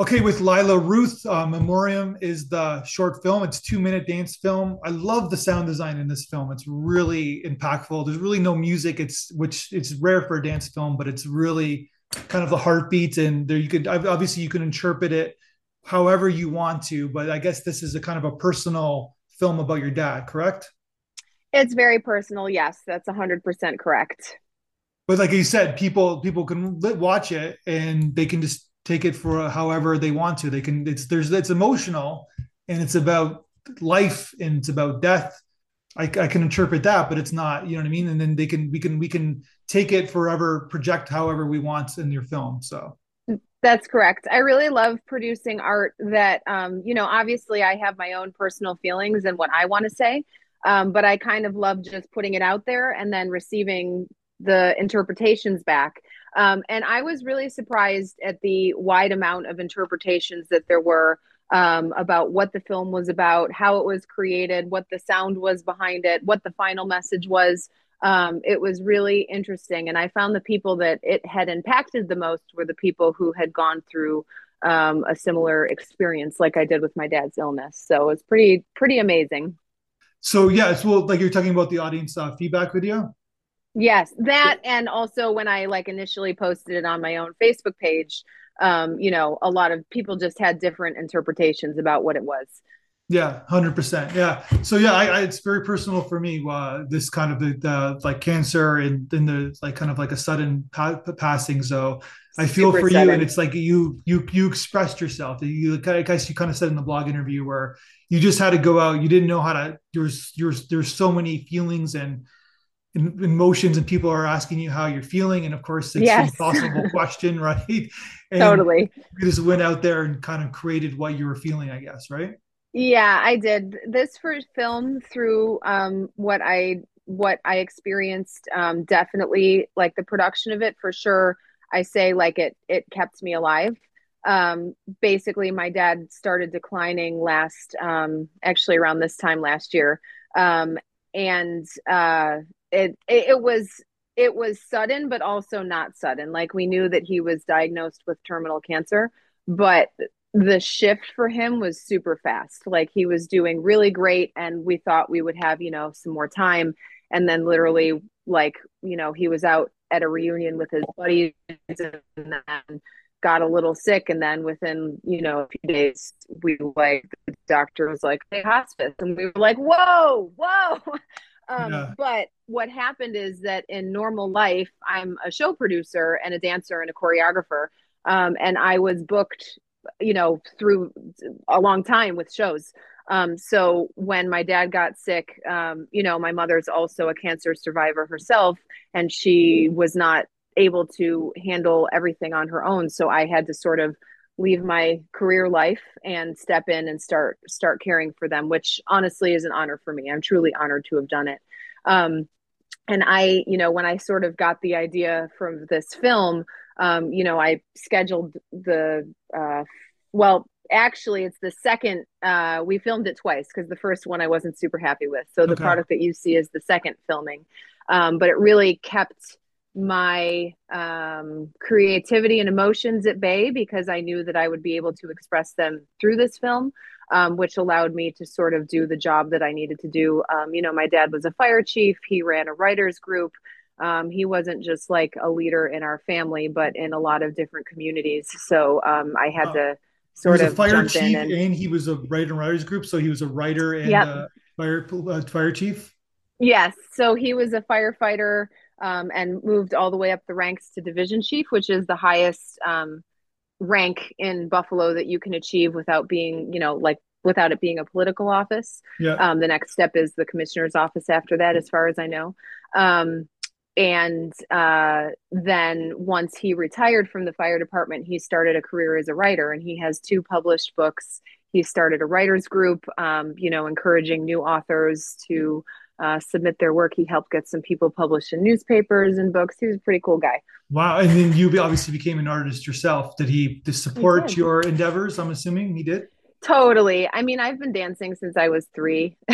Okay, with Lila Ruth, uh, Memoriam is the short film. It's two minute dance film. I love the sound design in this film. It's really impactful. There's really no music. It's which it's rare for a dance film, but it's really kind of the heartbeat. And there you could obviously you can interpret it however you want to. But I guess this is a kind of a personal film about your dad, correct? It's very personal. Yes, that's hundred percent correct. But like you said, people people can watch it and they can just take it for however they want to. They can. It's there's it's emotional, and it's about life and it's about death. I, I can interpret that, but it's not. You know what I mean? And then they can we can we can take it forever, project however we want in your film. So. That's correct. I really love producing art that, um, you know, obviously I have my own personal feelings and what I want to say, um, but I kind of love just putting it out there and then receiving the interpretations back. Um, and I was really surprised at the wide amount of interpretations that there were um, about what the film was about, how it was created, what the sound was behind it, what the final message was. Um, it was really interesting. And I found the people that it had impacted the most were the people who had gone through um, a similar experience, like I did with my dad's illness. So it's pretty, pretty amazing. So, yeah, it's well, like you're talking about the audience uh, feedback video. Yes, that and also when I like initially posted it on my own Facebook page, um, you know, a lot of people just had different interpretations about what it was. Yeah, hundred percent. Yeah. So yeah, I, I, it's very personal for me. Uh, this kind of the, the like cancer and then the like kind of like a sudden pa- passing. So I feel Super for sudden. you, and it's like you you you expressed yourself. You I guess you kind of said in the blog interview where you just had to go out. You didn't know how to. There's there's there's so many feelings and emotions and people are asking you how you're feeling and of course it's yes. an impossible question right? And totally. you just went out there and kind of created what you were feeling i guess right? Yeah i did. This first film through um, what i what i experienced um, definitely like the production of it for sure i say like it it kept me alive. Um, basically my dad started declining last um, actually around this time last year. Um, and uh, it, it, it was it was sudden but also not sudden. Like we knew that he was diagnosed with terminal cancer but the shift for him was super fast. Like he was doing really great and we thought we would have you know some more time. And then literally like you know he was out at a reunion with his buddies and then got a little sick. And then within you know a few days we like the doctor was like hey hospice. And we were like whoa whoa um, yeah. But what happened is that in normal life, I'm a show producer and a dancer and a choreographer. Um, and I was booked, you know, through a long time with shows. Um, so when my dad got sick, um, you know, my mother's also a cancer survivor herself, and she was not able to handle everything on her own. So I had to sort of leave my career life and step in and start start caring for them which honestly is an honor for me. I'm truly honored to have done it. Um, and i you know when i sort of got the idea from this film um, you know i scheduled the uh, well actually it's the second uh, we filmed it twice because the first one i wasn't super happy with. So the okay. product that you see is the second filming. Um, but it really kept my um, creativity and emotions at bay because I knew that I would be able to express them through this film, um, which allowed me to sort of do the job that I needed to do. Um, you know, my dad was a fire chief, he ran a writers group. Um, he wasn't just like a leader in our family, but in a lot of different communities. So um, I had to sort of fire chief and, and, he was a writer and writers group. So he was a writer and yep. fire uh, fire chief. Yes. So he was a firefighter um, and moved all the way up the ranks to division chief, which is the highest um, rank in Buffalo that you can achieve without being, you know, like without it being a political office. Yeah. Um, the next step is the commissioner's office after that, as far as I know. Um, and uh, then once he retired from the fire department, he started a career as a writer, and he has two published books. He started a writers group, um, you know, encouraging new authors to uh, submit their work. He helped get some people published in newspapers and books. He was a pretty cool guy. Wow. And then you obviously became an artist yourself. Did he support he your endeavors? I'm assuming he did. Totally. I mean, I've been dancing since I was three.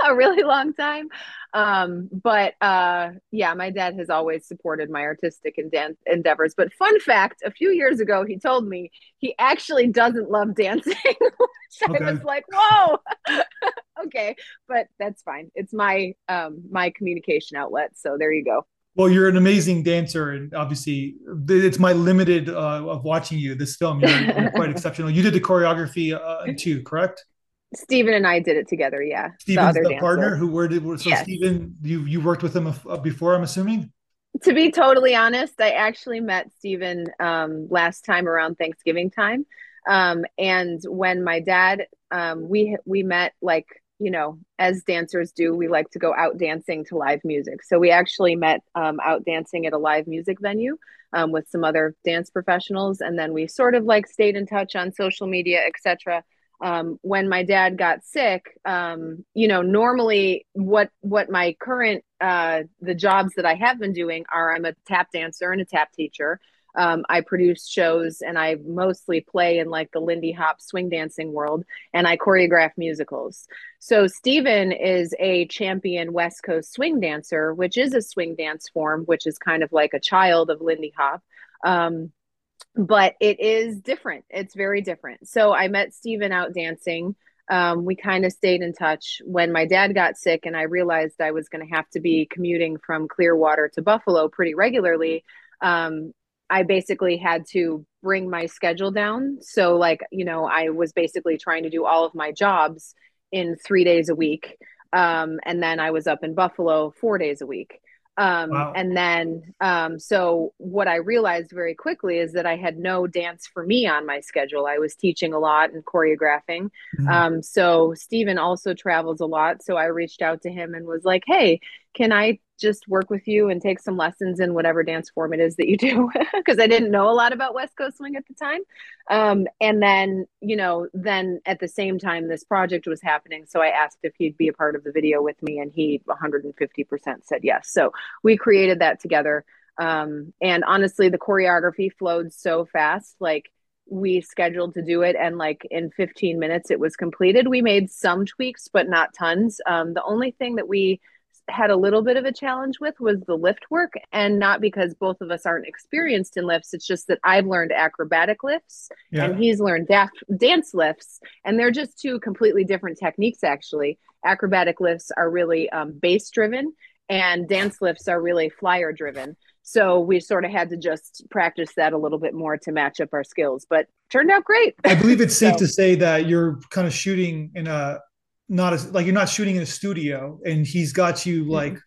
a really long time. Um, but uh, yeah, my dad has always supported my artistic and dance endeavors. But fun fact: a few years ago, he told me he actually doesn't love dancing, which okay. I was like, "Whoa, okay." But that's fine. It's my um, my communication outlet. So there you go. Well, you're an amazing dancer, and obviously, it's my limited uh, of watching you. This film, you're, you're quite exceptional. You did the choreography uh, too, correct? Stephen and I did it together. Yeah, Stephen's the, the partner who were did so. Yes. Stephen, you you worked with him uh, before, I'm assuming. To be totally honest, I actually met Stephen um, last time around Thanksgiving time, um, and when my dad, um, we we met like you know as dancers do, we like to go out dancing to live music. So we actually met um, out dancing at a live music venue. Um, with some other dance professionals and then we sort of like stayed in touch on social media etc um, when my dad got sick, um, you know, normally what what my current uh, the jobs that I have been doing are I'm a tap dancer and a tap teacher. Um, I produce shows and I mostly play in like the Lindy Hop swing dancing world and I choreograph musicals. So Stephen is a champion West Coast swing dancer, which is a swing dance form, which is kind of like a child of Lindy Hop. But it is different. It's very different. So I met Stephen out dancing. Um, we kind of stayed in touch when my dad got sick, and I realized I was going to have to be commuting from Clearwater to Buffalo pretty regularly. Um, I basically had to bring my schedule down. So, like, you know, I was basically trying to do all of my jobs in three days a week. Um, and then I was up in Buffalo four days a week. Um, wow. And then, um, so what I realized very quickly is that I had no dance for me on my schedule. I was teaching a lot and choreographing. Mm-hmm. Um, so Stephen also travels a lot. So I reached out to him and was like, hey, can I just work with you and take some lessons in whatever dance form it is that you do because I didn't know a lot about West Coast swing at the time. Um, and then, you know, then at the same time this project was happening, so I asked if he'd be a part of the video with me, and he 150% said yes. So we created that together. Um, and honestly, the choreography flowed so fast, like we scheduled to do it and like in 15 minutes it was completed we made some tweaks but not tons um, the only thing that we had a little bit of a challenge with was the lift work and not because both of us aren't experienced in lifts it's just that i've learned acrobatic lifts yeah. and he's learned dance lifts and they're just two completely different techniques actually acrobatic lifts are really um, base driven and dance lifts are really flyer driven so we sort of had to just practice that a little bit more to match up our skills but turned out great i believe it's safe so. to say that you're kind of shooting in a not as like you're not shooting in a studio and he's got you mm-hmm. like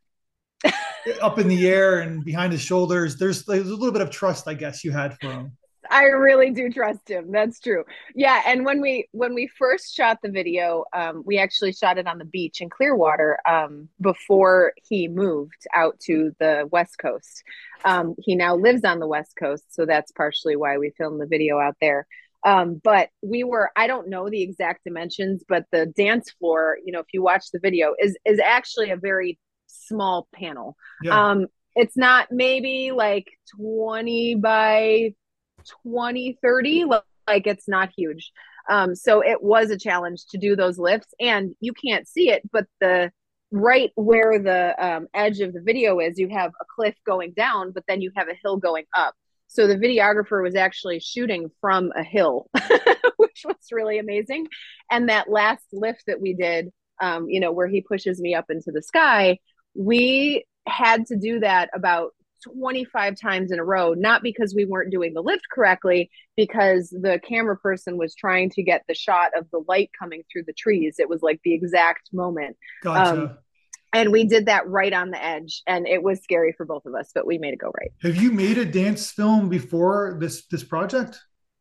up in the air and behind his shoulders. There's, there's a little bit of trust i guess you had for him. I really do trust him. That's true. Yeah and when we when we first shot the video um, we actually shot it on the beach in clearwater um, before he moved out to the west coast. Um, he now lives on the west coast so that's partially why we filmed the video out there um, but we were, I don't know the exact dimensions, but the dance floor, you know, if you watch the video, is is actually a very small panel. Yeah. Um, it's not maybe like 20 by 20, 30, like it's not huge. Um, so it was a challenge to do those lifts, and you can't see it, but the right where the um, edge of the video is, you have a cliff going down, but then you have a hill going up. So the videographer was actually shooting from a hill, which was really amazing. And that last lift that we did, um, you know, where he pushes me up into the sky, we had to do that about 25 times in a row, not because we weren't doing the lift correctly, because the camera person was trying to get the shot of the light coming through the trees. It was like the exact moment. Gotcha. Um, and we did that right on the edge and it was scary for both of us but we made it go right. Have you made a dance film before this this project?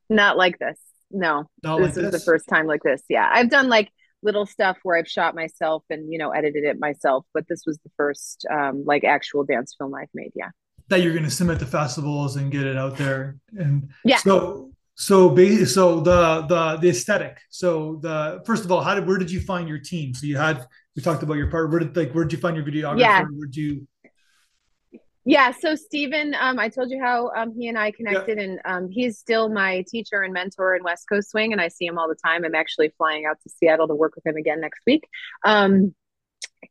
Not like this no. Not this like is this? the first time like this yeah. I've done like little stuff where i've shot myself and you know edited it myself but this was the first um like actual dance film i've made yeah. That you're going to submit to festivals and get it out there and yeah. So so so the the the aesthetic. So the first of all how did where did you find your team? So you had we talked about your part. Where did like where did you find your videographer? Yeah. Where did you? Yeah, so Stephen, um, I told you how um, he and I connected, yeah. and um, he's still my teacher and mentor in West Coast Swing, and I see him all the time. I'm actually flying out to Seattle to work with him again next week. Um,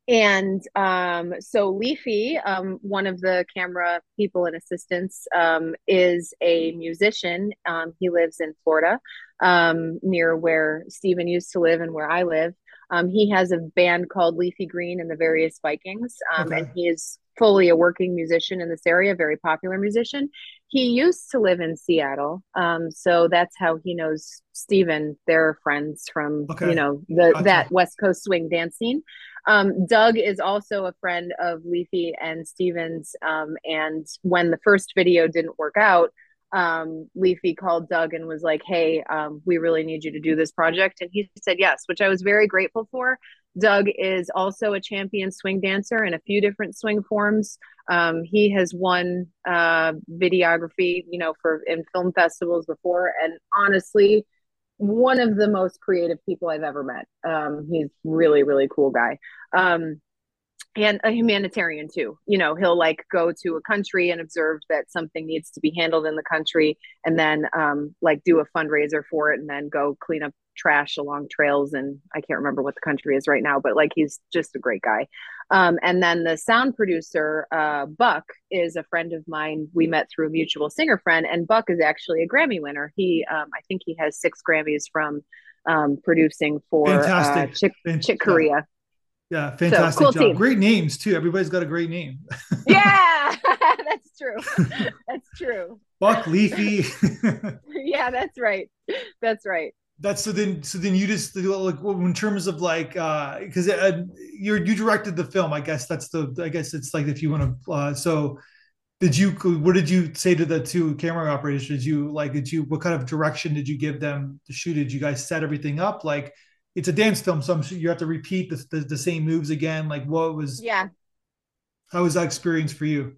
and um, so Leafy, um, one of the camera people and assistants, um, is a musician. Um, he lives in Florida, um, near where Stephen used to live and where I live. Um, he has a band called Leafy Green and the Various Vikings, okay. and he is fully a working musician in this area, very popular musician. He used to live in Seattle, so that's how he knows Stephen. They're friends from okay. you know the that West Coast swing dance scene. Um, Doug is also a friend of Leafy and Stevens. Um, and when the first video didn't work out, um, Leafy called Doug and was like, Hey, um, we really need you to do this project. And he said yes, which I was very grateful for. Doug is also a champion swing dancer in a few different swing forms. Um, he has won uh, videography, you know, for in film festivals before. And honestly, one of the most creative people I've ever met. Um, he's really, really cool guy. Um, and a humanitarian too. You know, he'll like go to a country and observe that something needs to be handled in the country and then um, like do a fundraiser for it and then go clean up trash along trails and I can't remember what the country is right now, but like he's just a great guy. Um, and then the sound producer, uh, Buck, is a friend of mine. We met through a mutual singer friend, and Buck is actually a Grammy winner. He, um, I think, he has six Grammys from um, producing for uh, Chick, Chick Corea. Yeah, fantastic so, cool job. Team. Great names too. Everybody's got a great name. yeah, that's true. That's true. Buck Leafy. yeah, that's right. That's right that's so then so then you just like in terms of like uh because uh, you you directed the film i guess that's the i guess it's like if you want to uh so did you what did you say to the two camera operators did you like did you what kind of direction did you give them to shoot did you guys set everything up like it's a dance film so i'm sure you have to repeat the, the, the same moves again like what was yeah. How was that experience for you?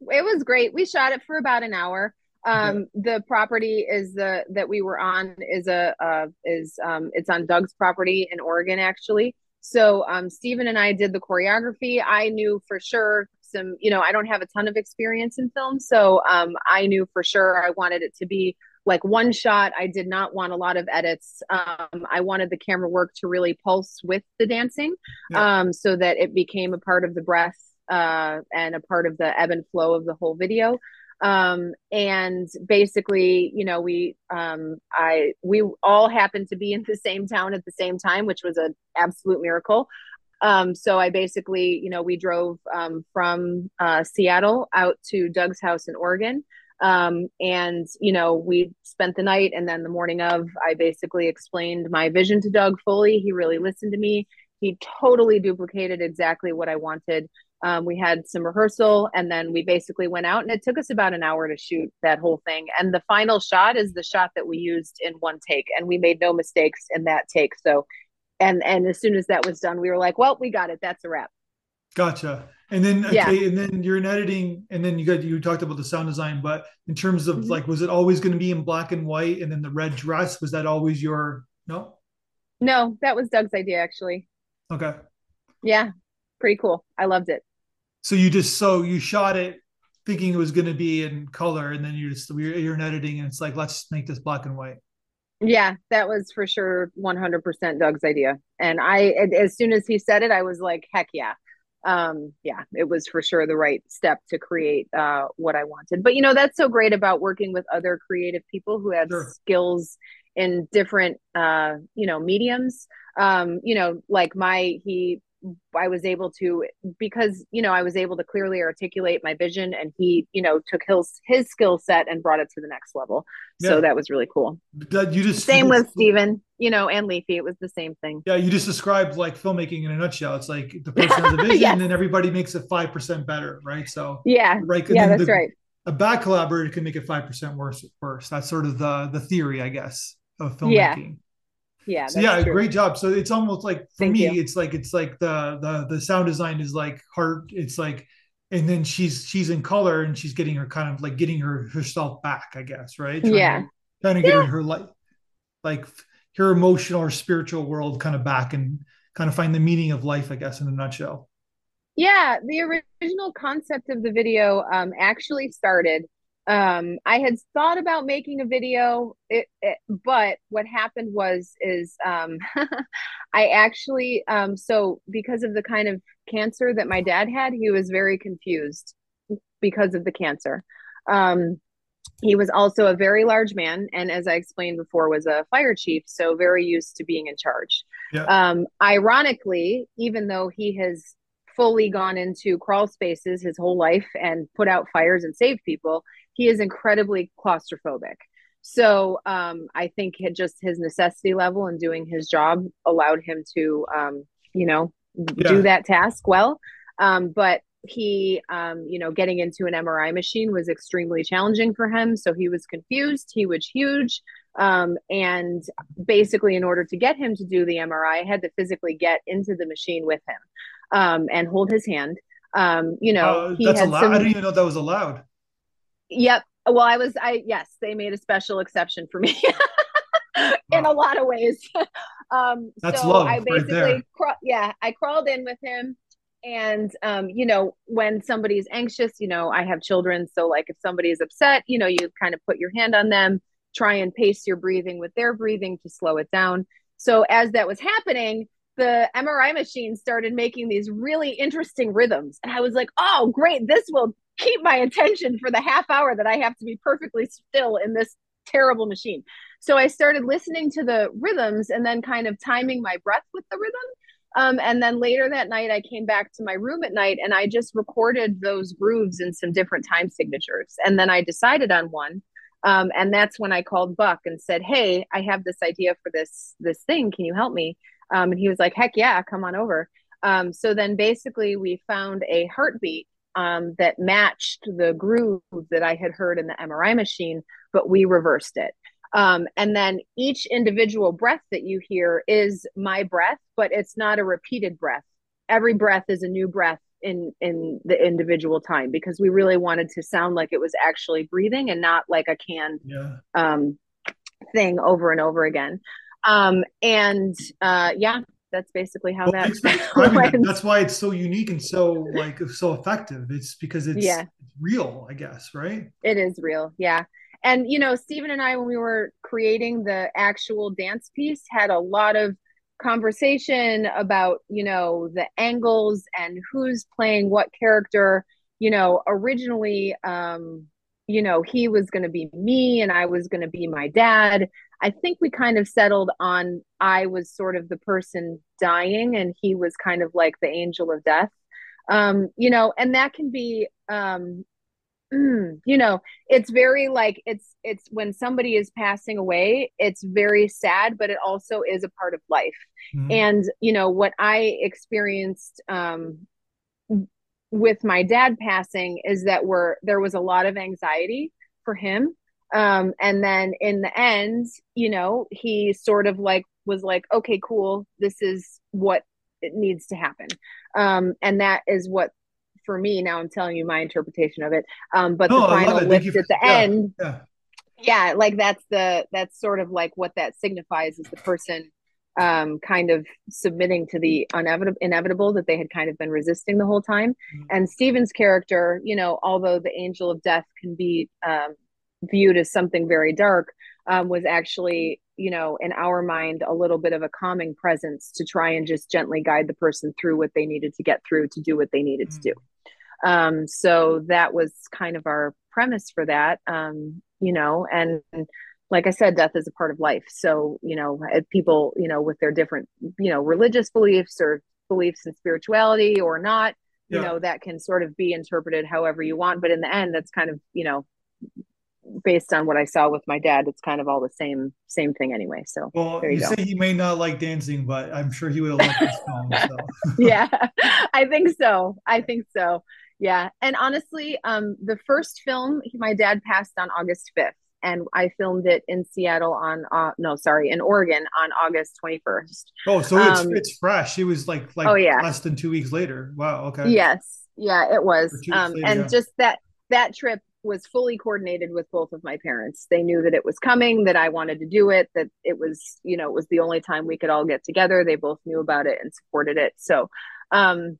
It was great. We shot it for about an hour. Um, the property is the that we were on is a uh, is um, it's on Doug's property in Oregon actually. So um, Stephen and I did the choreography. I knew for sure some, you know, I don't have a ton of experience in film, so um, I knew for sure I wanted it to be like one shot. I did not want a lot of edits. Um, I wanted the camera work to really pulse with the dancing, yeah. um, so that it became a part of the breath uh, and a part of the ebb and flow of the whole video um, and basically you know we um, i we all happened to be in the same town at the same time which was an absolute miracle um, so i basically you know we drove um, from uh, seattle out to doug's house in oregon um, and you know we spent the night and then the morning of i basically explained my vision to doug fully he really listened to me he totally duplicated exactly what i wanted um, we had some rehearsal and then we basically went out and it took us about an hour to shoot that whole thing. And the final shot is the shot that we used in one take and we made no mistakes in that take. So, and, and as soon as that was done, we were like, well, we got it. That's a wrap. Gotcha. And then, okay, yeah. and then you're in editing and then you got, you talked about the sound design, but in terms of mm-hmm. like, was it always going to be in black and white and then the red dress, was that always your, no? No, that was Doug's idea actually. Okay. Yeah pretty cool. I loved it. So you just so you shot it thinking it was going to be in color, and then you're just you're in editing, and it's like let's make this black and white. Yeah, that was for sure 100% Doug's idea. And I, as soon as he said it, I was like, heck yeah. Um, yeah, it was for sure the right step to create uh, what I wanted. But you know, that's so great about working with other creative people who have sure. skills in different, uh, you know, mediums. Um, you know, like my, he I was able to because you know I was able to clearly articulate my vision, and he you know took his his skill set and brought it to the next level. Yeah. So that was really cool. That you just same with Stephen, you know, and Leafy. It was the same thing. Yeah, you just described like filmmaking in a nutshell. It's like the person has a vision, yes. and everybody makes it five percent better, right? So yeah, right. Yeah, that's the, right. A bad collaborator can make it five percent worse. Worse. That's sort of the the theory, I guess, of filmmaking. Yeah yeah so yeah true. great job so it's almost like for Thank me you. it's like it's like the the the sound design is like heart it's like and then she's she's in color and she's getting her kind of like getting her herself back i guess right trying yeah to, trying to get yeah. her, her like like her emotional or spiritual world kind of back and kind of find the meaning of life i guess in a nutshell yeah the original concept of the video um actually started um, I had thought about making a video, it, it, but what happened was is um, I actually um, so because of the kind of cancer that my dad had, he was very confused because of the cancer. Um, he was also a very large man, and as I explained before, was a fire chief, so very used to being in charge. Yeah. Um, ironically, even though he has fully gone into crawl spaces his whole life and put out fires and saved people, he is incredibly claustrophobic. So um, I think just his necessity level and doing his job allowed him to, um, you know, yeah. do that task well. Um, but he, um, you know, getting into an MRI machine was extremely challenging for him. So he was confused. He was huge. Um, and basically, in order to get him to do the MRI, I had to physically get into the machine with him um, and hold his hand. Um, you know, uh, that's allowed. Some... I didn't even know that was allowed. Yep. Well, I was, I, yes, they made a special exception for me in wow. a lot of ways. um, That's so love I basically, right cra- yeah, I crawled in with him. And, um, you know, when somebody's anxious, you know, I have children. So, like, if somebody is upset, you know, you kind of put your hand on them, try and pace your breathing with their breathing to slow it down. So, as that was happening, the MRI machine started making these really interesting rhythms. And I was like, oh, great, this will keep my attention for the half hour that I have to be perfectly still in this terrible machine. So I started listening to the rhythms and then kind of timing my breath with the rhythm. Um, and then later that night, I came back to my room at night and I just recorded those grooves in some different time signatures. And then I decided on one. Um, and that's when I called Buck and said, "Hey, I have this idea for this this thing. Can you help me?" Um, and he was like, "Heck yeah, come on over." Um, so then basically, we found a heartbeat um, that matched the groove that I had heard in the MRI machine, but we reversed it. Um, and then each individual breath that you hear is my breath, but it's not a repeated breath. Every breath is a new breath in in the individual time because we really wanted to sound like it was actually breathing and not like a canned yeah. um, thing over and over again. Um, and uh, yeah, that's basically how well, that that's why it's so unique and so like so effective. It's because it's, yeah. real i guess right? It is real yeah. And you know stephen and i when we were creating the actual dance piece had a lot of conversation about you know the angles and who's playing what character. You know originally um you know he was going to be me and i was going to be my dad I think we kind of settled on I was sort of the person dying and he was kind of like the angel of death. Um, you know, and that can be um you know, it's very like it's it's when somebody is passing away, it's very sad, but it also is a part of life. Mm-hmm. And you know, what I experienced um with my dad passing is that we're there was a lot of anxiety for him um and then in the end you know he sort of like was like okay cool this is what it needs to happen um and that is what for me now i'm telling you my interpretation of it um but oh, the final lift at the yeah, end yeah. yeah like that's the that's sort of like what that signifies is the person um, kind of submitting to the inevitable, inevitable that they had kind of been resisting the whole time. Mm-hmm. And Stephen's character, you know, although the angel of death can be um, viewed as something very dark um, was actually you know in our mind a little bit of a calming presence to try and just gently guide the person through what they needed to get through to do what they needed mm-hmm. to do mm. um, so that was kind of our premise for that um, you know and like i said death is a part of life so you know people you know with their different you know religious beliefs or beliefs in spirituality or not yeah. you know that can sort of be interpreted however you want but in the end that's kind of you know based on what I saw with my dad, it's kind of all the same same thing anyway. So well, you, you say he may not like dancing, but I'm sure he would have liked this film. So. yeah, I think so. I think so. Yeah, and honestly, um, the first film my dad passed on August 5th, and I filmed it in Seattle on uh, no, sorry, in Oregon on August 21st. Oh, so it's um, it's fresh. It was like like oh, yeah. less than two weeks later. Wow. Okay. Yes. Yeah, it was. Um, later, and yeah. just that that trip was fully coordinated with both of my parents. They knew that it was coming, that I wanted to do it, that it was, you know, it was the only time we could all get together. They both knew about it and supported it. So, um,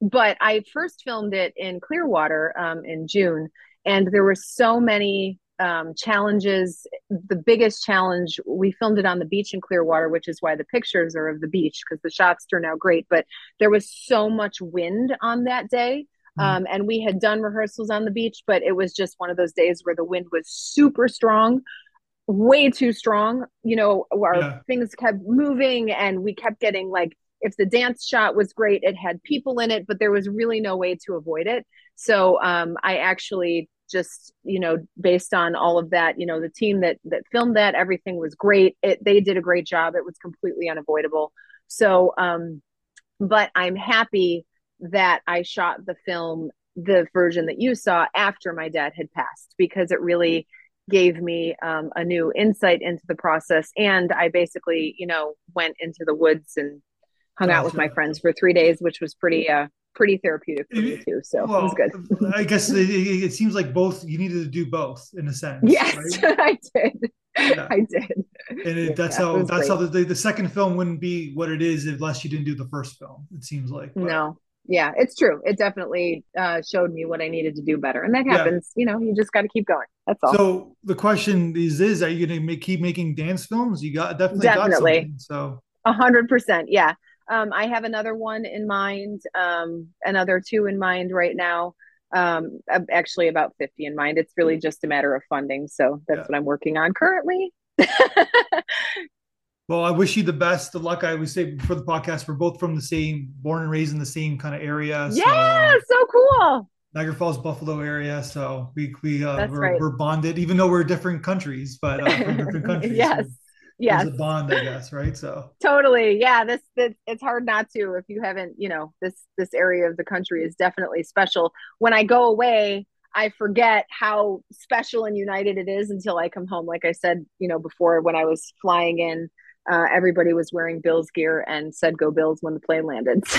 but I first filmed it in Clearwater um, in June. and there were so many um, challenges. The biggest challenge, we filmed it on the beach in Clearwater, which is why the pictures are of the beach because the shots turned out great. But there was so much wind on that day. Mm-hmm. Um, and we had done rehearsals on the beach, but it was just one of those days where the wind was super strong, way too strong. You know, our yeah. things kept moving and we kept getting like, if the dance shot was great, it had people in it, but there was really no way to avoid it. So um, I actually just you know based on all of that you know the team that that filmed that everything was great it, they did a great job it was completely unavoidable so um but i'm happy that i shot the film the version that you saw after my dad had passed because it really gave me um, a new insight into the process and i basically you know went into the woods and hung out with my friends for three days which was pretty uh pretty therapeutic for me too. So well, it was good. I guess it, it, seems like both you needed to do both in a sense. Yes, right? I did. Yeah. I did. And it, that's yeah, how that's great. how the, the second film wouldn't be what it is unless you didn't do the first film. It seems like but. no. Yeah, it's true. It definitely uh, showed me what I needed to do better, and that happens. Yeah. You know, you just got to keep going. That's all. So the question is: Is are you going to make, keep making dance films? You got definitely definitely. Got so a hundred percent. Yeah, um, I have another one in mind, um, another two in mind right now. Um, actually, about 50 in mind. It's really just a matter of funding. So that's yeah. what I'm working on currently. well, I wish you the best of luck. I would say for the podcast, we're both from the same, born and raised in the same kind of area. So, yeah, so cool. Niagara Falls, Buffalo area. So we we uh, we're, right. we're, bonded, even though we're different countries, but uh, from different countries. yes yeah a bond i guess right so totally yeah this, this it's hard not to if you haven't you know this this area of the country is definitely special when i go away i forget how special and united it is until i come home like i said you know before when i was flying in uh, everybody was wearing Bills gear and said "Go Bills" when the plane landed.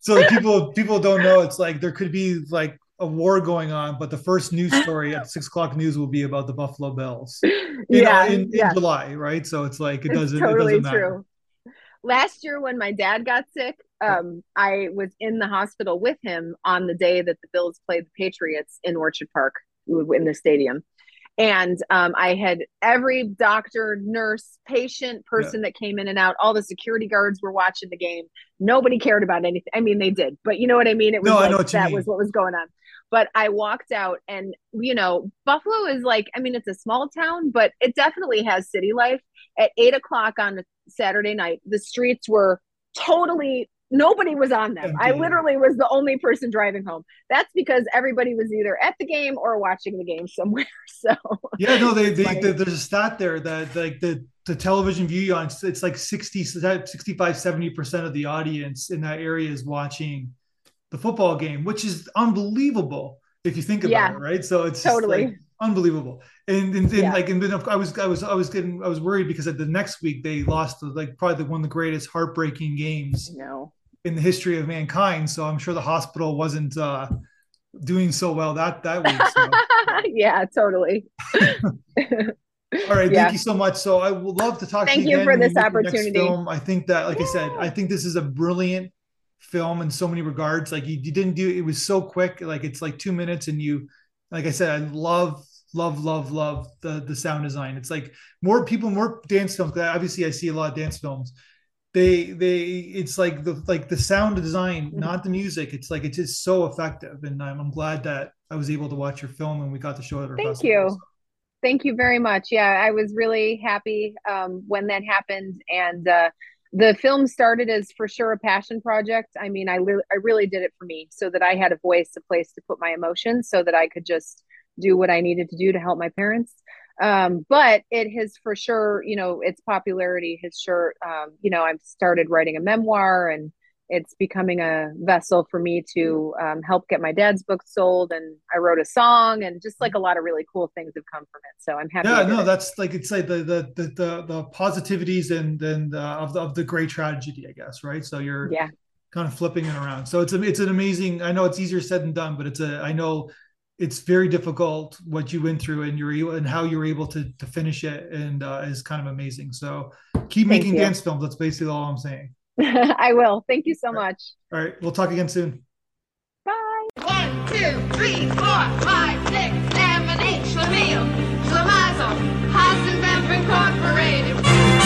So, so people people don't know. It's like there could be like a war going on, but the first news story at six o'clock news will be about the Buffalo Bills. yeah, know, in, in yeah. July, right? So it's like it doesn't. totally it doesn't matter. true. Last year, when my dad got sick, um, I was in the hospital with him on the day that the Bills played the Patriots in Orchard Park in the stadium. And um, I had every doctor, nurse, patient, person yeah. that came in and out. All the security guards were watching the game. Nobody cared about anything. I mean, they did, but you know what I mean. It was no, like, that was what was going on. But I walked out, and you know, Buffalo is like, I mean, it's a small town, but it definitely has city life. At eight o'clock on Saturday night, the streets were totally nobody was on them. I literally was the only person driving home. That's because everybody was either at the game or watching the game somewhere. So yeah, no, they, they, they there's a stat there that like the the television view on it's like 60 65 70 percent of the audience in that area is watching the football game, which is unbelievable if you think about yeah, it, right? So it's totally like unbelievable. And, and, and yeah. like, and then I was, I was, I was getting, I was worried because at the next week they lost like probably one of the greatest heartbreaking games in the history of mankind. So I'm sure the hospital wasn't uh, doing so well that that week. So. yeah, totally. All right, yeah. thank you so much. So I would love to talk thank to you, you for this opportunity. I think that, like yeah. I said, I think this is a brilliant film in so many regards. Like you, you didn't do it was so quick. Like it's like two minutes, and you, like I said, I love love love love the the sound design it's like more people more dance films obviously i see a lot of dance films they they it's like the like the sound design mm-hmm. not the music it's like it's just so effective and i'm, I'm glad that i was able to watch your film and we got to show it thank you thank you very much yeah i was really happy um, when that happened and uh, the film started as for sure a passion project. I mean, I, li- I really did it for me so that I had a voice, a place to put my emotions so that I could just do what I needed to do to help my parents. Um, but it has for sure, you know, its popularity has sure, um, you know, I've started writing a memoir and it's becoming a vessel for me to um, help get my dad's book sold. And i wrote a song and just like a lot of really cool things have come from it. So i'm happy yeah no it. that's like it's like the the the the, the positivities and then uh, of the, of the great tragedy i guess right? So you're yeah. kind of flipping it around. So it's a, it's an amazing i know it's easier said than done but it's a i know it's very difficult what you went through and you're and how you're able to to finish it and uh, is kind of amazing so keep Thank making you. dance films that's basically all i'm saying I will. Thank you so much. All right. We'll talk again soon. Bye. two, three, four, five, six, seven, eight. Schlemiel, Schlemazel, Hasenpfeffer Incorporated.